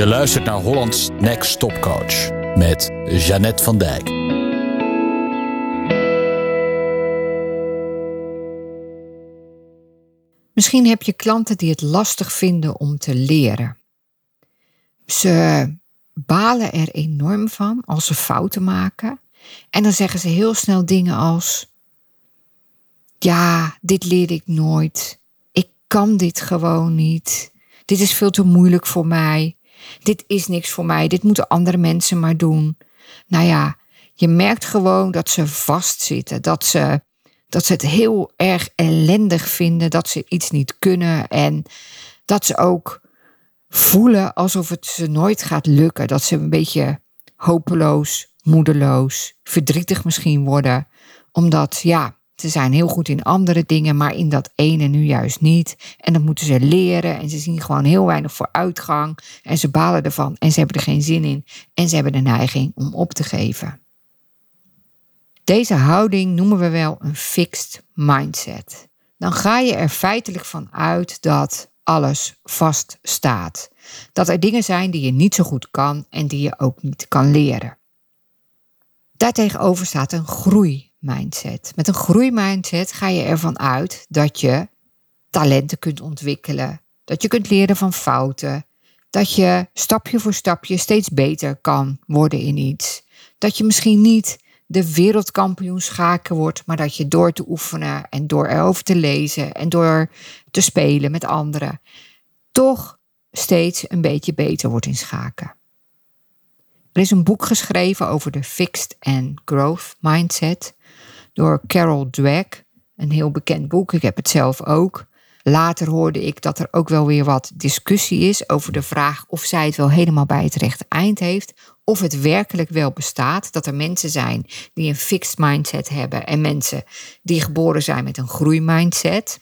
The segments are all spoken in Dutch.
Je luistert naar Hollands Next Top Coach met Jeannette van Dijk. Misschien heb je klanten die het lastig vinden om te leren. Ze balen er enorm van als ze fouten maken. En dan zeggen ze heel snel dingen als: Ja, dit leer ik nooit. Ik kan dit gewoon niet. Dit is veel te moeilijk voor mij. Dit is niks voor mij. Dit moeten andere mensen maar doen. Nou ja, je merkt gewoon dat ze vastzitten. Dat ze, dat ze het heel erg ellendig vinden. Dat ze iets niet kunnen. En dat ze ook voelen alsof het ze nooit gaat lukken. Dat ze een beetje hopeloos, moedeloos, verdrietig misschien worden. Omdat, ja, ze zijn heel goed in andere dingen, maar in dat ene nu juist niet. En dan moeten ze leren en ze zien gewoon heel weinig vooruitgang. En ze balen ervan en ze hebben er geen zin in. En ze hebben de neiging om op te geven. Deze houding noemen we wel een fixed mindset. Dan ga je er feitelijk van uit dat alles vaststaat. Dat er dingen zijn die je niet zo goed kan en die je ook niet kan leren. Daartegenover staat een groeimindset. Met een groeimindset ga je ervan uit dat je talenten kunt ontwikkelen, dat je kunt leren van fouten, dat je stapje voor stapje steeds beter kan worden in iets. Dat je misschien niet de wereldkampioen schaken wordt, maar dat je door te oefenen en door erover te lezen en door te spelen met anderen, toch steeds een beetje beter wordt in schaken. Er is een boek geschreven over de Fixed and Growth Mindset door Carol Dweck. Een heel bekend boek, ik heb het zelf ook. Later hoorde ik dat er ook wel weer wat discussie is over de vraag of zij het wel helemaal bij het rechte eind heeft. Of het werkelijk wel bestaat dat er mensen zijn die een fixed mindset hebben en mensen die geboren zijn met een groeimindset.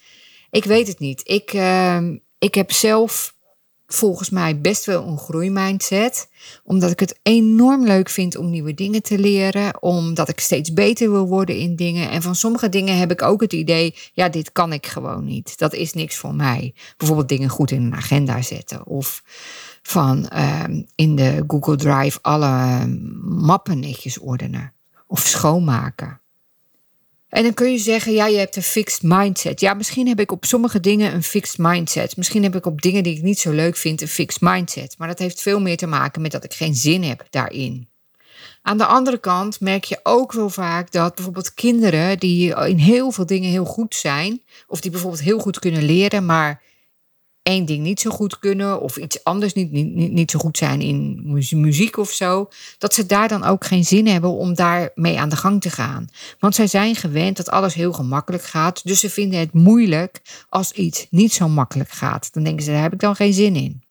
Ik weet het niet. Ik, uh, ik heb zelf volgens mij best wel een groeimindset. Omdat ik het enorm leuk vind om nieuwe dingen te leren. Omdat ik steeds beter wil worden in dingen. En van sommige dingen heb ik ook het idee, ja, dit kan ik gewoon niet. Dat is niks voor mij. Bijvoorbeeld dingen goed in een agenda zetten. Of van uh, in de Google Drive alle mappen netjes ordenen. Of schoonmaken. En dan kun je zeggen, ja, je hebt een fixed mindset. Ja, misschien heb ik op sommige dingen een fixed mindset. Misschien heb ik op dingen die ik niet zo leuk vind een fixed mindset. Maar dat heeft veel meer te maken met dat ik geen zin heb daarin. Aan de andere kant merk je ook wel vaak dat bijvoorbeeld kinderen die in heel veel dingen heel goed zijn, of die bijvoorbeeld heel goed kunnen leren, maar één ding niet zo goed kunnen of iets anders niet, niet, niet zo goed zijn in muziek of zo, dat ze daar dan ook geen zin hebben om daarmee aan de gang te gaan. Want zij zijn gewend dat alles heel gemakkelijk gaat, dus ze vinden het moeilijk als iets niet zo makkelijk gaat. Dan denken ze, daar heb ik dan geen zin in.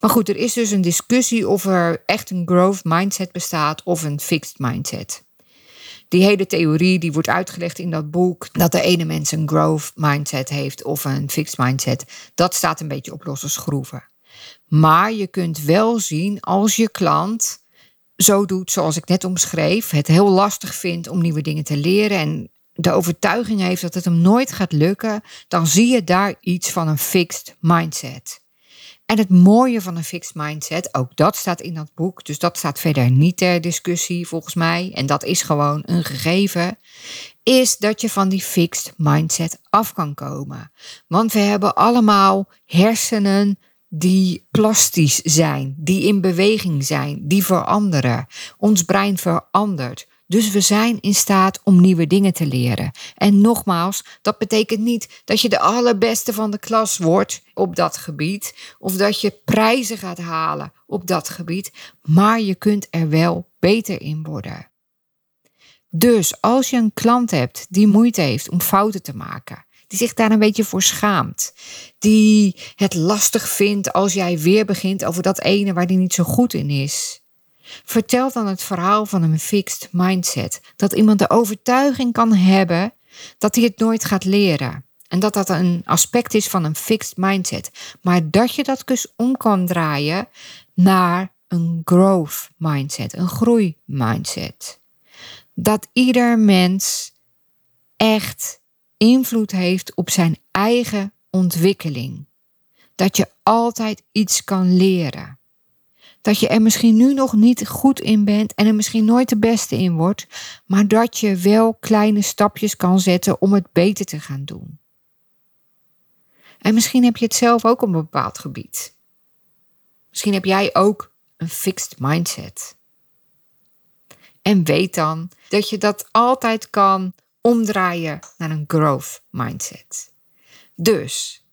Maar goed, er is dus een discussie of er echt een growth mindset bestaat of een fixed mindset. Die hele theorie die wordt uitgelegd in dat boek, dat de ene mens een growth mindset heeft of een fixed mindset, dat staat een beetje op losse schroeven. Maar je kunt wel zien als je klant zo doet zoals ik net omschreef, het heel lastig vindt om nieuwe dingen te leren en de overtuiging heeft dat het hem nooit gaat lukken, dan zie je daar iets van een fixed mindset. En het mooie van een fixed mindset, ook dat staat in dat boek, dus dat staat verder niet ter discussie volgens mij, en dat is gewoon een gegeven, is dat je van die fixed mindset af kan komen. Want we hebben allemaal hersenen die plastisch zijn, die in beweging zijn, die veranderen. Ons brein verandert. Dus we zijn in staat om nieuwe dingen te leren. En nogmaals, dat betekent niet dat je de allerbeste van de klas wordt op dat gebied, of dat je prijzen gaat halen op dat gebied, maar je kunt er wel beter in worden. Dus als je een klant hebt die moeite heeft om fouten te maken, die zich daar een beetje voor schaamt, die het lastig vindt als jij weer begint over dat ene waar die niet zo goed in is, Vertel dan het verhaal van een fixed mindset. Dat iemand de overtuiging kan hebben dat hij het nooit gaat leren. En dat dat een aspect is van een fixed mindset. Maar dat je dat dus om kan draaien naar een growth mindset, een groei mindset. Dat ieder mens echt invloed heeft op zijn eigen ontwikkeling. Dat je altijd iets kan leren. Dat je er misschien nu nog niet goed in bent en er misschien nooit de beste in wordt, maar dat je wel kleine stapjes kan zetten om het beter te gaan doen. En misschien heb je het zelf ook op een bepaald gebied. Misschien heb jij ook een fixed mindset. En weet dan dat je dat altijd kan omdraaien naar een growth mindset. Dus,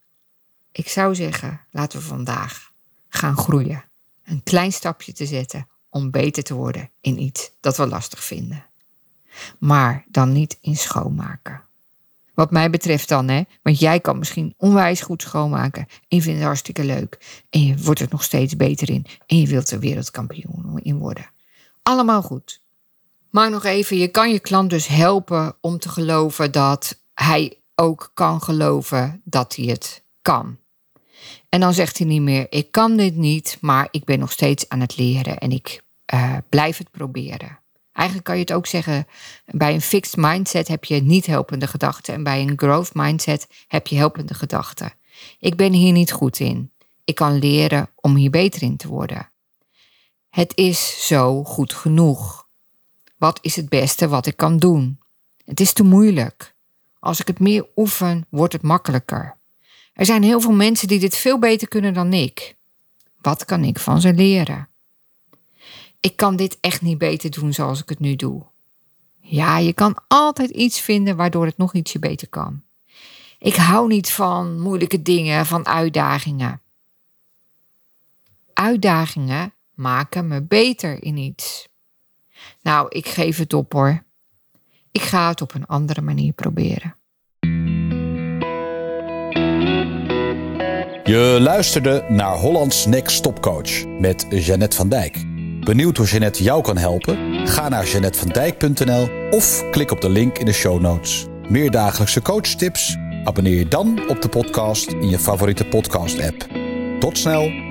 ik zou zeggen, laten we vandaag gaan groeien. Een klein stapje te zetten om beter te worden in iets dat we lastig vinden. Maar dan niet in schoonmaken. Wat mij betreft dan, hè? Want jij kan misschien onwijs goed schoonmaken. En je vindt het hartstikke leuk. En je wordt er nog steeds beter in. En je wilt er wereldkampioen in worden. Allemaal goed. Maar nog even, je kan je klant dus helpen om te geloven dat hij ook kan geloven dat hij het kan. En dan zegt hij niet meer: Ik kan dit niet, maar ik ben nog steeds aan het leren en ik uh, blijf het proberen. Eigenlijk kan je het ook zeggen: bij een fixed mindset heb je niet helpende gedachten en bij een growth mindset heb je helpende gedachten. Ik ben hier niet goed in. Ik kan leren om hier beter in te worden. Het is zo goed genoeg. Wat is het beste wat ik kan doen? Het is te moeilijk. Als ik het meer oefen, wordt het makkelijker. Er zijn heel veel mensen die dit veel beter kunnen dan ik. Wat kan ik van ze leren? Ik kan dit echt niet beter doen zoals ik het nu doe. Ja, je kan altijd iets vinden waardoor het nog ietsje beter kan. Ik hou niet van moeilijke dingen, van uitdagingen. Uitdagingen maken me beter in iets. Nou, ik geef het op hoor. Ik ga het op een andere manier proberen. Je luisterde naar Hollands Next Stopcoach met Jeannette van Dijk. Benieuwd hoe Jeannette jou kan helpen? Ga naar jeannettevandijk.nl of klik op de link in de show notes. Meer dagelijkse coachtips? Abonneer je dan op de podcast in je favoriete podcast-app. Tot snel!